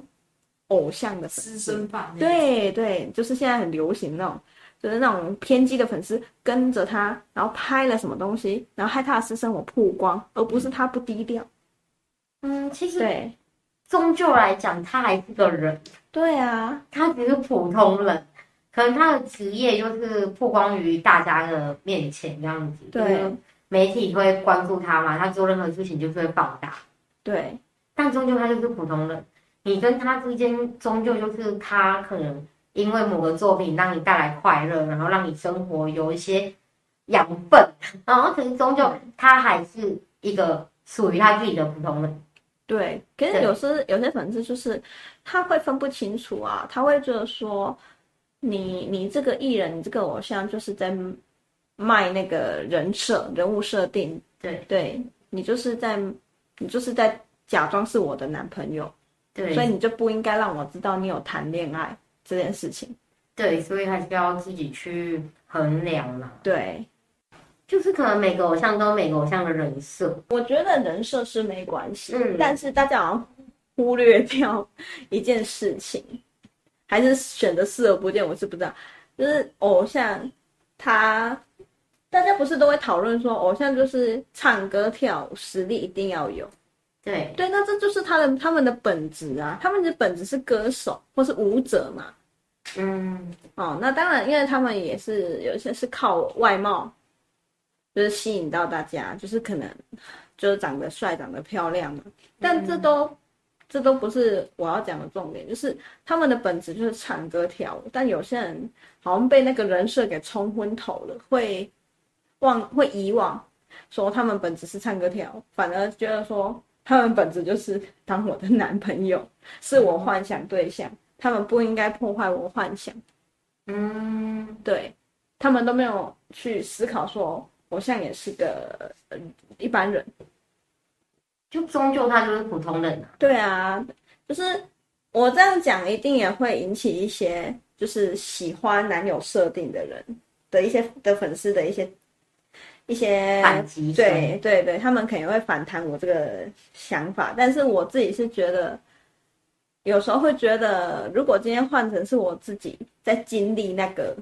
Speaker 5: 偶像的粉丝，
Speaker 2: 私生饭。
Speaker 5: 对对，就是现在很流行那种。就是那种偏激的粉丝跟着他，然后拍了什么东西，然后害他的私生活曝光，而不是他不低调。
Speaker 4: 嗯，其实对，终究来讲，他还是个人。
Speaker 5: 对啊，
Speaker 4: 他只是普通人，可能他的职业就是曝光于大家的面前这样子。对，媒体会关注他嘛，他做任何事情就是会放大。
Speaker 5: 对，
Speaker 4: 但终究他就是普通人，你跟他之间终究就是他可能。因为某个作品让你带来快乐，然后让你生活有一些养分，然后可是终究他还是一个属于他自己的普通人。
Speaker 5: 对，可是有时有些粉丝就是他会分不清楚啊，他会觉得说你你这个艺人，你这个偶像就是在卖那个人设、人物设定。
Speaker 4: 对，
Speaker 5: 对你就是在你就是在假装是我的男朋友，
Speaker 4: 对，
Speaker 5: 所以你就不应该让我知道你有谈恋爱。这件事情，
Speaker 4: 对，所以还是要自己去衡量嘛。
Speaker 5: 对，
Speaker 4: 就是可能每个偶像都有每个偶像的人设，
Speaker 5: 我觉得人设是没关系，嗯，但是大家好像忽略掉一件事情，还是选择视而不见。我是不知道，就是偶像他，大家不是都会讨论说，偶像就是唱歌跳舞实力一定要有。
Speaker 4: 对
Speaker 5: 对，那这就是他的他们的本质啊，他们的本质是歌手或是舞者嘛。
Speaker 4: 嗯，
Speaker 5: 哦，那当然，因为他们也是有些是靠外貌，就是吸引到大家，就是可能就是长得帅、长得漂亮嘛。但这都、嗯、这都不是我要讲的重点，就是他们的本质就是唱歌跳舞。但有些人好像被那个人设给冲昏头了，会忘会遗忘说他们本质是唱歌跳舞，反而觉得说。他们本质就是当我的男朋友，是我幻想对象。他们不应该破坏我幻想。
Speaker 4: 嗯，
Speaker 5: 对，他们都没有去思考说，偶像也是个一般人，
Speaker 4: 就终究他就是普通人。
Speaker 5: 对啊，就是我这样讲，一定也会引起一些就是喜欢男友设定的人的一些的粉丝的一些。一些
Speaker 4: 反击，
Speaker 5: 对对对，他们肯定会反弹我这个想法，但是我自己是觉得，有时候会觉得，如果今天换成是我自己在经历那个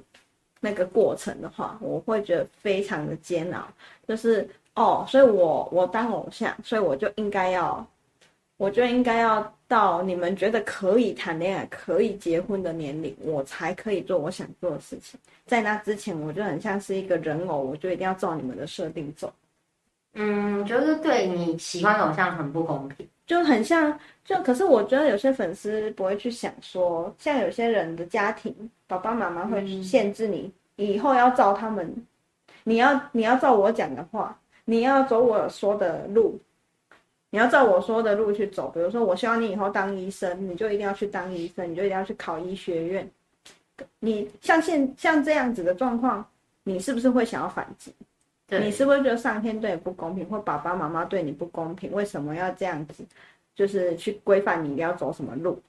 Speaker 5: 那个过程的话，我会觉得非常的煎熬。就是哦，所以我我当偶像，所以我就应该要，我就应该要到你们觉得可以谈恋爱、可以结婚的年龄，我才可以做我想做的事情。在那之前，我就很像是一个人偶，我就一定要照你们的设定走。
Speaker 4: 嗯，就是对你喜欢的偶像很不公平，
Speaker 5: 就很像，就可是我觉得有些粉丝不会去想说，像有些人的家庭，爸爸妈妈会限制你，以后要照他们，你要你要照我讲的话，你要走我说的路，你要照我说的路去走。比如说，我希望你以后当医生，你就一定要去当医生，你就一定要去考医学院。你像现像这样子的状况，你是不是会想要反击？你是不是觉得上天对你不公平，或爸爸妈妈对你不公平？为什么要这样子？就是去规范你一定要走什么路？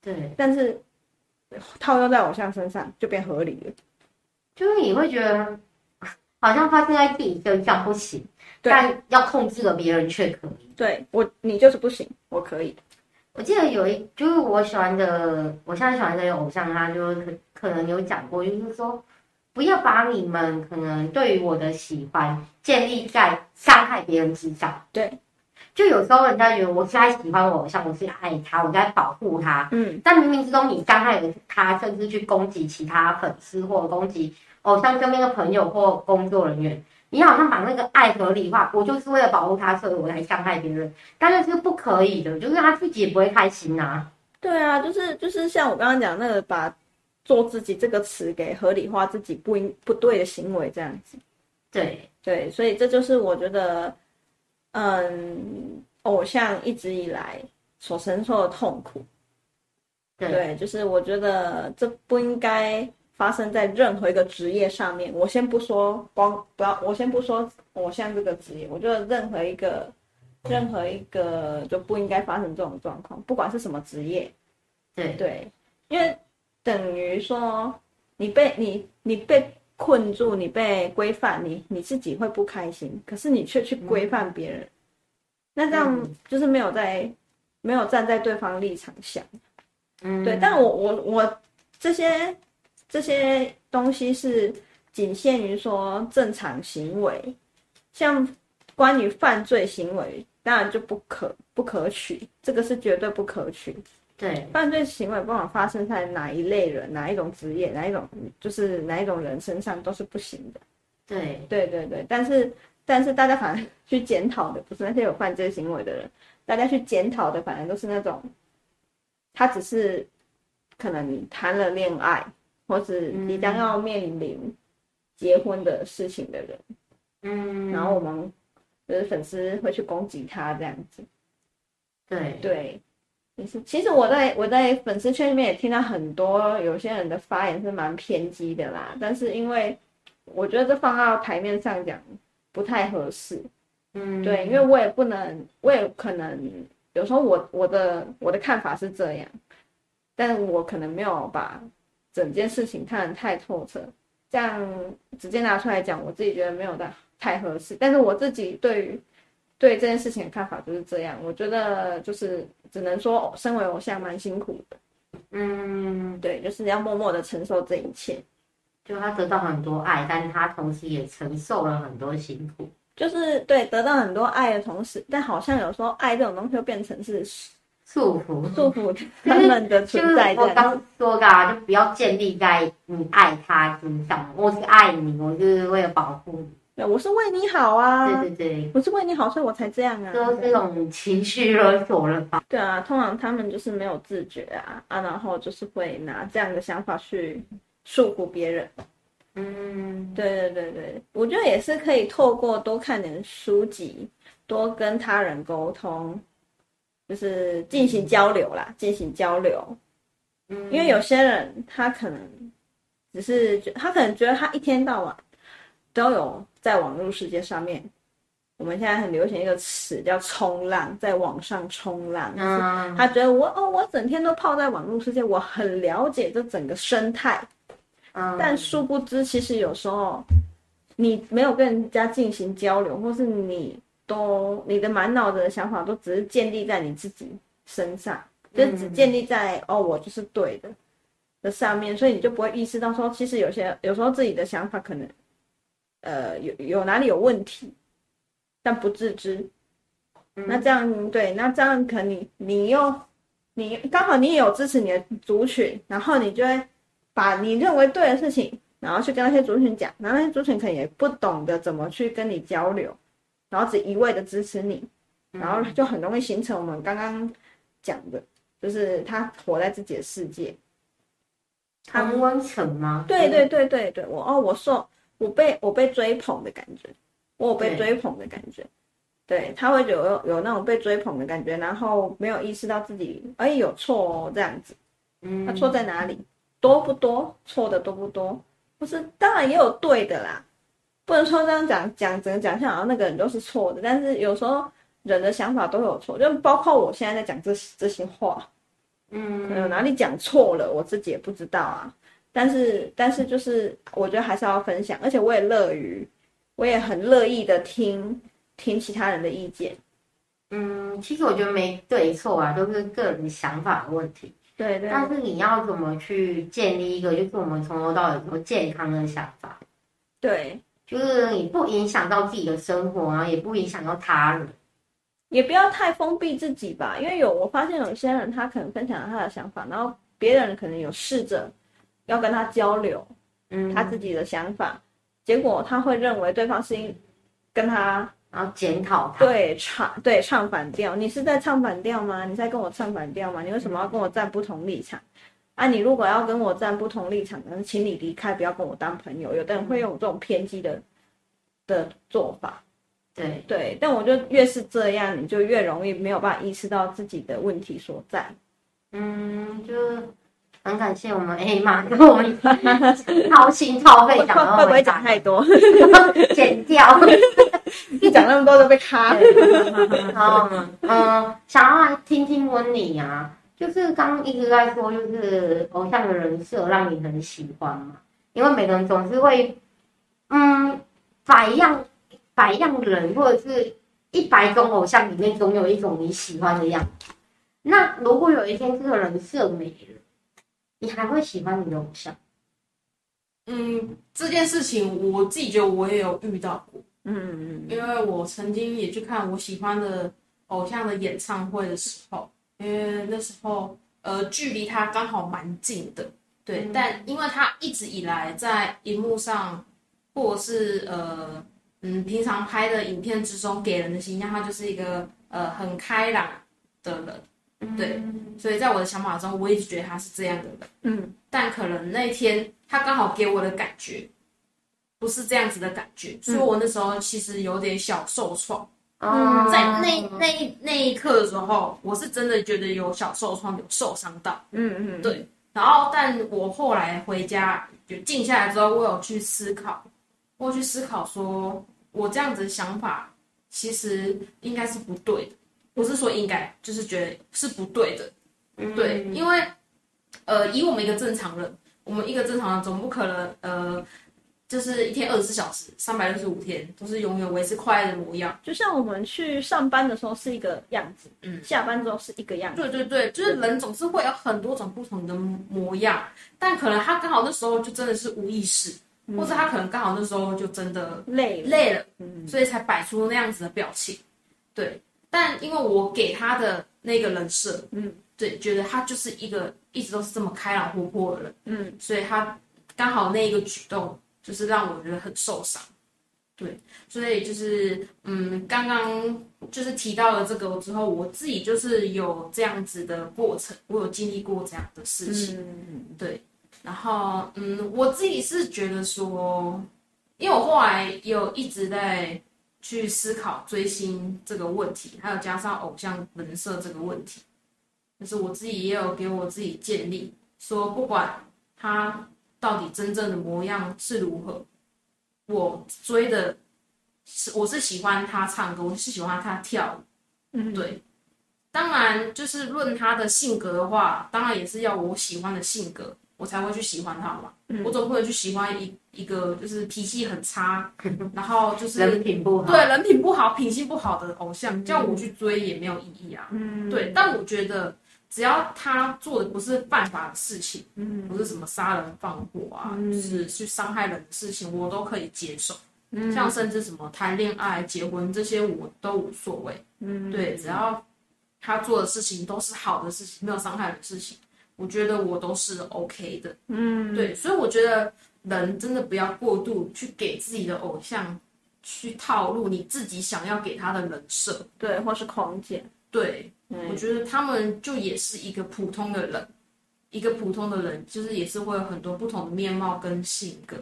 Speaker 4: 对，
Speaker 5: 但是套用在偶像身上就变合理了，
Speaker 4: 就是你会觉得好像发生在自己身上不行，但要控制了别人却可以。
Speaker 5: 对我，你就是不行，我可以。
Speaker 4: 我记得有一，就是我喜欢的，我现在喜欢的偶像，他就可可能有讲过，就是说，不要把你们可能对于我的喜欢建立在伤害别人之上。
Speaker 5: 对，
Speaker 4: 就有时候人家觉得我是在喜欢我偶像，我是爱他，我在保护他，嗯，但冥冥之中你伤害了他，甚至去攻击其他粉丝或攻击偶像身边的朋友或工作人员。你好像把那个爱合理化，我就是为了保护他，所以我才伤害别人，但是是不可以的，就是他自己也不会开心啊。
Speaker 5: 对啊，就是就是像我刚刚讲那个，把“做自己”这个词给合理化自己不应不对的行为，这样子。
Speaker 4: 对
Speaker 5: 对，所以这就是我觉得，嗯，偶像一直以来所承受的痛苦。对，对，就是我觉得这不应该。发生在任何一个职业上面，我先不说光不要，我先不说偶像这个职业，我觉得任何一个，任何一个就不应该发生这种状况，不管是什么职业，
Speaker 4: 对。
Speaker 5: 对，因为等于说你被你你被困住，你被规范，你你自己会不开心，可是你却去规范别人，嗯、那这样就是没有在没有站在对方立场想，嗯，对，但我我我这些。这些东西是仅限于说正常行为，像关于犯罪行为，当然就不可不可取，这个是绝对不可取。
Speaker 4: 对，
Speaker 5: 犯罪行为不管发生在哪一类人、哪一种职业、哪一种就是哪一种人身上都是不行的。
Speaker 4: 对，
Speaker 5: 对对对，但是但是大家反而去检讨的不是那些有犯罪行为的人，大家去检讨的反而都是那种他只是可能谈了恋爱。或是即将要面临结婚的事情的人，嗯，然后我们就是粉丝会去攻击他这样子，
Speaker 4: 对。
Speaker 5: 对，也是其实我在我在粉丝圈里面也听到很多有些人的发言是蛮偏激的啦，但是因为我觉得这放到台面上讲不太合适，嗯，对，因为我也不能，我也可能有时候我我的我的看法是这样，但我可能没有把。整件事情看得太透彻，这样直接拿出来讲，我自己觉得没有太太合适。但是我自己对于对这件事情的看法就是这样，我觉得就是只能说，身为偶像蛮辛苦的。嗯，对，就是要默默的承受这一切。
Speaker 4: 就他得到很多爱，但是他同时也承受了很多辛苦。
Speaker 5: 就是对，得到很多爱的同时，但好像有时候爱这种东西又变成是。
Speaker 4: 束缚，
Speaker 5: 束缚他们的存在。
Speaker 4: 我刚说的啊，就不要建立在你爱他身上。我是爱你，我就是为了保护你。
Speaker 5: 对，我是为你好啊。
Speaker 4: 对对对，
Speaker 5: 我是为你好，所以我才这样啊。
Speaker 4: 就是这种情绪勒索了吧？
Speaker 5: 对啊，通常他们就是没有自觉啊啊，然后就是会拿这样的想法去束缚别人。嗯，对对对对，我觉得也是可以透过多看点书籍，多跟他人沟通。就是进行交流啦，进行交流。嗯，因为有些人他可能只是觉，他可能觉得他一天到晚都有在网络世界上面。我们现在很流行一个词叫“冲浪”，在网上冲浪。嗯，他觉得我哦，我整天都泡在网络世界，我很了解这整个生态。嗯，但殊不知，其实有时候你没有跟人家进行交流，或是你。都，你的满脑子的想法都只是建立在你自己身上，就只建立在、嗯、哦，我就是对的的上面，所以你就不会意识到说，其实有些有时候自己的想法可能，呃，有有哪里有问题，但不自知。嗯、那这样对，那这样可能你你又你刚好你也有支持你的族群，然后你就会把你认为对的事情，然后去跟那些族群讲，然后那些族群可能也不懂得怎么去跟你交流。然后只一味的支持你，然后就很容易形成我们刚刚讲的，就是他活在自己的世界，
Speaker 4: 同温层吗？
Speaker 5: 对对对对对，我哦，我受我被我被追捧的感觉，我有被追捧的感觉，对，对他会有有那种被追捧的感觉，然后没有意识到自己哎有错哦这样子，嗯，他错在哪里？多不多？错的多不多？不是，当然也有对的啦。不能说这样讲讲整个奖项好像那个人都是错的，但是有时候人的想法都有错，就包括我现在在讲这这些话，嗯，可能哪里讲错了，我自己也不知道啊。但是但是就是我觉得还是要分享，而且我也乐于，我也很乐意的听听其他人的意见，
Speaker 4: 嗯，其实我觉得没对错啊，都是个人想法的问题。
Speaker 5: 对对。
Speaker 4: 但是你要怎么去建立一个，就是我们从头到尾都健康的想法？
Speaker 5: 对，
Speaker 4: 就是你不影响到自己的生活啊，也不影响到他人，
Speaker 5: 也不要太封闭自己吧。因为有我发现有些人，他可能分享了他的想法，然后别人可能有试着要跟他交流，嗯，他自己的想法，结果他会认为对方是因跟他。
Speaker 4: 然后检讨他，
Speaker 5: 对唱对唱反调，你是在唱反调吗？你在跟我唱反调吗？你为什么要跟我站不同立场？啊，你如果要跟我站不同立场，那请你离开，不要跟我当朋友。有的人会用这种偏激的的做法，
Speaker 4: 对
Speaker 5: 对，但我就越是这样，你就越容易没有办法意识到自己的问题所在。
Speaker 4: 嗯，就。很感谢我们 A 妈跟我们 掏心掏肺讲，
Speaker 5: 会不会讲太多？
Speaker 4: 剪掉，
Speaker 5: 一讲那么多都被卡。
Speaker 4: 好，嗯，想要来听听温妮啊，就是刚刚一直在说，就是偶像的人设让你很喜欢嘛，因为每个人总是会，嗯，百样百样人或者是一百种偶像里面总有一种你喜欢的样子。那如果有一天这个人设没了？你还会喜欢你的偶像？
Speaker 2: 嗯，这件事情我自己觉得我也有遇到过。
Speaker 5: 嗯嗯，
Speaker 2: 因为我曾经也去看我喜欢的偶像的演唱会的时候，因为那时候呃距离他刚好蛮近的，对。嗯、但因为他一直以来在荧幕上，或者是呃嗯平常拍的影片之中给人的形象，他就是一个呃很开朗的人。对，所以在我的想法中，我一直觉得他是这样的人。
Speaker 5: 嗯，
Speaker 2: 但可能那天他刚好给我的感觉不是这样子的感觉，所以我那时候其实有点小受创。嗯，在那那那一刻的时候，我是真的觉得有小受创，有受伤到。
Speaker 5: 嗯嗯，
Speaker 2: 对。然后，但我后来回家就静下来之后，我有去思考，我有去思考说，我这样子的想法其实应该是不对的。不是说应该，就是觉得是不对的，嗯、对，因为，呃，以我们一个正常人，我们一个正常人总不可能，呃，就是一天二十四小时，三百六十五天都是永远维持快乐的模样。
Speaker 5: 就像我们去上班的时候是一个样子，嗯，下班之后是一个样子。
Speaker 2: 对对对，就是人总是会有很多种不同的模样，但可能他刚好那时候就真的是无意识，嗯、或者他可能刚好那时候就真的累了累了，嗯，所以才摆出那样子的表情，对。但因为我给他的那个人设，嗯，对，觉得他就是一个一直都是这么开朗活泼的人，嗯，所以他刚好那一个举动就是让我觉得很受伤，对，所以就是嗯，刚刚就是提到了这个之后，我自己就是有这样子的过程，我有经历过这样的事情，嗯，对，然后嗯，我自己是觉得说，因为我后来有一直在。去思考追星这个问题，还有加上偶像人设这个问题，就是我自己也有给我自己建立，说不管他到底真正的模样是如何，我追的是我是喜欢他唱歌，我是喜欢他跳舞，嗯，对。当然，就是论他的性格的话，当然也是要我喜欢的性格。我才会去喜欢他嘛，嗯、我总不能去喜欢一一个就是脾气很差，然后就是
Speaker 4: 人品不好，
Speaker 2: 对人品不好、品性不好的偶像，叫我去追也没有意义啊。嗯，对，但我觉得只要他做的不是犯法的事情，嗯，不是什么杀人放火啊，嗯、就是去伤害人的事情，我都可以接受。嗯，像甚至什么谈恋爱、结婚这些我都无所谓。嗯，对，只要他做的事情都是好的事情，没有伤害的事情。我觉得我都是 OK 的，嗯，对，所以我觉得人真的不要过度去给自己的偶像去套路你自己想要给他的人设，
Speaker 5: 对，或是框架，
Speaker 2: 对，嗯，我觉得他们就也是一个普通的人，一个普通的人，就是也是会有很多不同的面貌跟性格。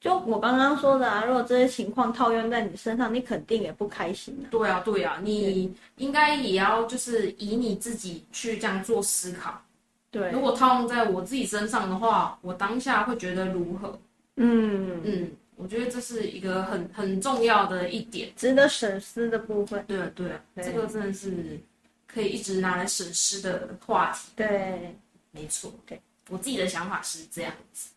Speaker 5: 就我刚刚说的啊，如果这些情况套用在你身上，你肯定也不开心啊。
Speaker 2: 对啊，对啊，你应该也要就是以你自己去这样做思考。
Speaker 5: 对，
Speaker 2: 如果套用在我自己身上的话，我当下会觉得如何？嗯嗯，我觉得这是一个很很重要的一点，
Speaker 5: 值得深思的部分。
Speaker 2: 对对，对这个真的是可以一直拿来审视的话题。
Speaker 5: 对，
Speaker 2: 没错。对，我自己的想法是这样子。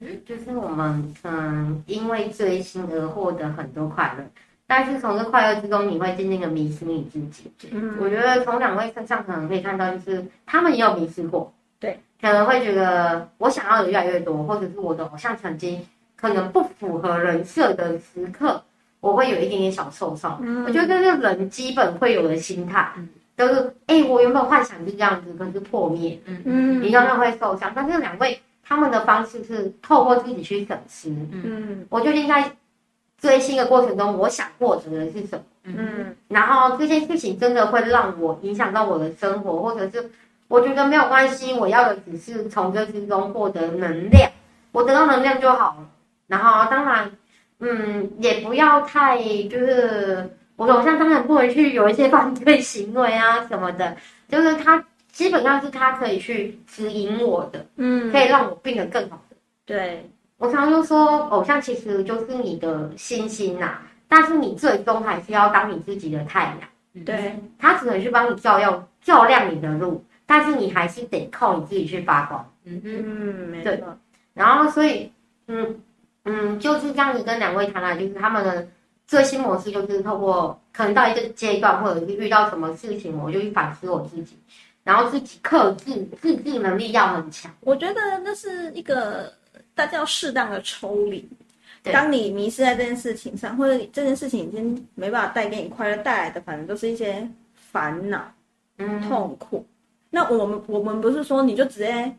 Speaker 4: 嗯，就是我们嗯，因为追星而获得很多快乐，但是从这快乐之中，你会渐渐的迷失你自己。嗯，我觉得从两位身上可能可以看到，就是他们也有迷失过。
Speaker 5: 对，
Speaker 4: 可能会觉得我想要的越来越多，或者是我的偶像曾经可能不符合人设的时刻，我会有一点点小受伤。嗯，我觉得这是人基本会有的心态。嗯都是哎、欸，我原本幻想是这样子，可是破灭，嗯嗯，一样样会受伤。但是两位他们的方式是透过自己去审视，嗯，我究竟在追星的过程中，我想获得的是什么？嗯，然后这件事情真的会让我影响到我的生活，或者是我觉得没有关系，我要的只是从这之中获得能量，我得到能量就好了。然后当然，嗯，也不要太就是。我偶像当然不会去有一些犯罪行为啊什么的，就是他基本上是他可以去指引我的，嗯，可以让我变得更好的。
Speaker 5: 对，
Speaker 4: 我常常就说，偶像其实就是你的星星呐，但是你最终还是要当你自己的太阳。
Speaker 5: 对，
Speaker 4: 他只能去帮你照耀照亮你的路，但是你还是得靠你自己去发光。
Speaker 5: 嗯嗯，没错。
Speaker 4: 对，然后所以，嗯嗯，就是这样子跟两位谈了，就是他们的。追星模式就是透过可能到一个阶段，或者是遇到什么事情，我就去反思我自己，然后自己克制，自制能力要很强。
Speaker 5: 我觉得那是一个大家要适当的抽离。当你迷失在这件事情上，或者这件事情已经没办法带给你快乐，带来的反正都是一些烦恼、嗯，痛苦。那我们我们不是说你就直接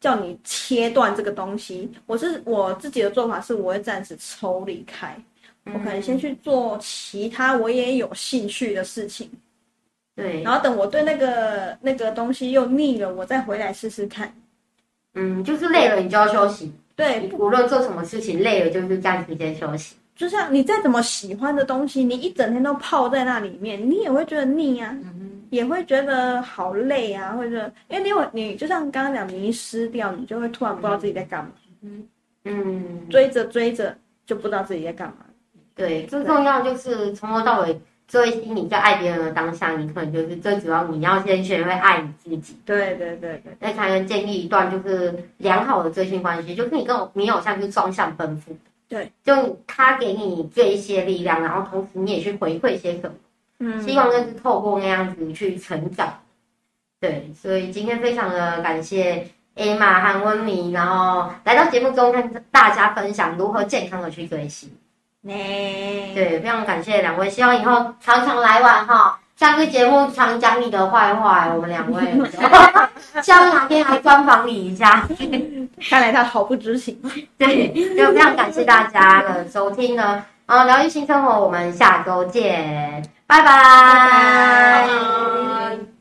Speaker 5: 叫你切断这个东西，我是我自己的做法是，我会暂时抽离开。我可能先去做其他我也有兴趣的事情，
Speaker 4: 对，
Speaker 5: 然后等我对那个那个东西又腻了，我再回来试试看。
Speaker 4: 嗯，就是累了你就要休息。
Speaker 5: 对，
Speaker 4: 无论做什么事情，累了就是这样时间休息。
Speaker 5: 就像你再怎么喜欢的东西，你一整天都泡在那里面，你也会觉得腻啊，嗯、也会觉得好累啊，或者因为你有你就像刚刚讲迷失掉，你就会突然不知道自己在干嘛。
Speaker 4: 嗯嗯，
Speaker 5: 追着追着就不知道自己在干嘛。
Speaker 4: 对，最重要就是从头到尾追星。你在爱别人的当下，你可能就是最主要，你要先学会爱你自己。
Speaker 5: 对对对对，
Speaker 4: 那才能建立一段就是良好的追星关系。就是你跟我，你偶像是双向奔赴。
Speaker 5: 对，
Speaker 4: 就他给你这一些力量，然后同时你也去回馈些什么。嗯，希望就是透过那样子去成长。对，所以今天非常的感谢 Emma 和温妮，然后来到节目中跟大家分享如何健康的去追星。对，非常感谢两位，希望以后常常来玩哈。下个节目常讲你的坏话，我们两位，希望哪天来专访你一下。
Speaker 5: 看来他毫不知情。
Speaker 4: 对，就非常感谢大家的收听呢。啊，疗愈新生活，我们下周见，拜拜。拜拜。